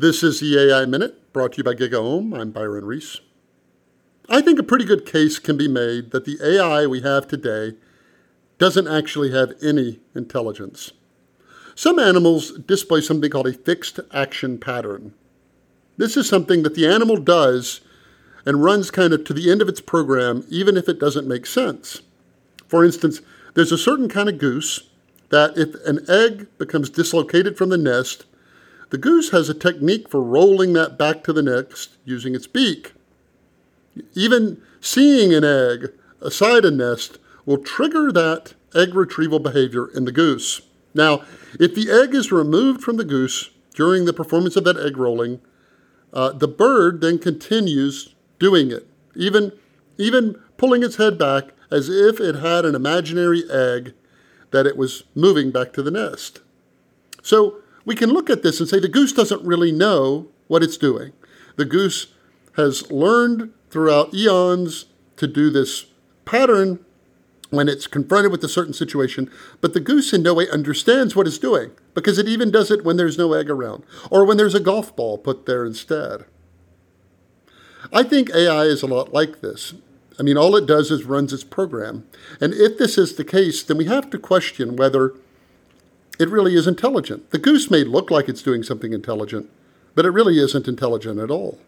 This is the AI Minute, brought to you by GigaOM. I'm Byron Reese. I think a pretty good case can be made that the AI we have today doesn't actually have any intelligence. Some animals display something called a fixed action pattern. This is something that the animal does and runs kind of to the end of its program, even if it doesn't make sense. For instance, there's a certain kind of goose that if an egg becomes dislocated from the nest, the goose has a technique for rolling that back to the nest using its beak. Even seeing an egg aside a nest will trigger that egg retrieval behavior in the goose. Now, if the egg is removed from the goose during the performance of that egg rolling, uh, the bird then continues doing it, even, even pulling its head back as if it had an imaginary egg that it was moving back to the nest. So we can look at this and say the goose doesn't really know what it's doing. The goose has learned throughout eons to do this pattern when it's confronted with a certain situation, but the goose in no way understands what it's doing because it even does it when there's no egg around or when there's a golf ball put there instead. I think AI is a lot like this. I mean, all it does is runs its program. And if this is the case, then we have to question whether it really is intelligent. The goose may look like it's doing something intelligent, but it really isn't intelligent at all.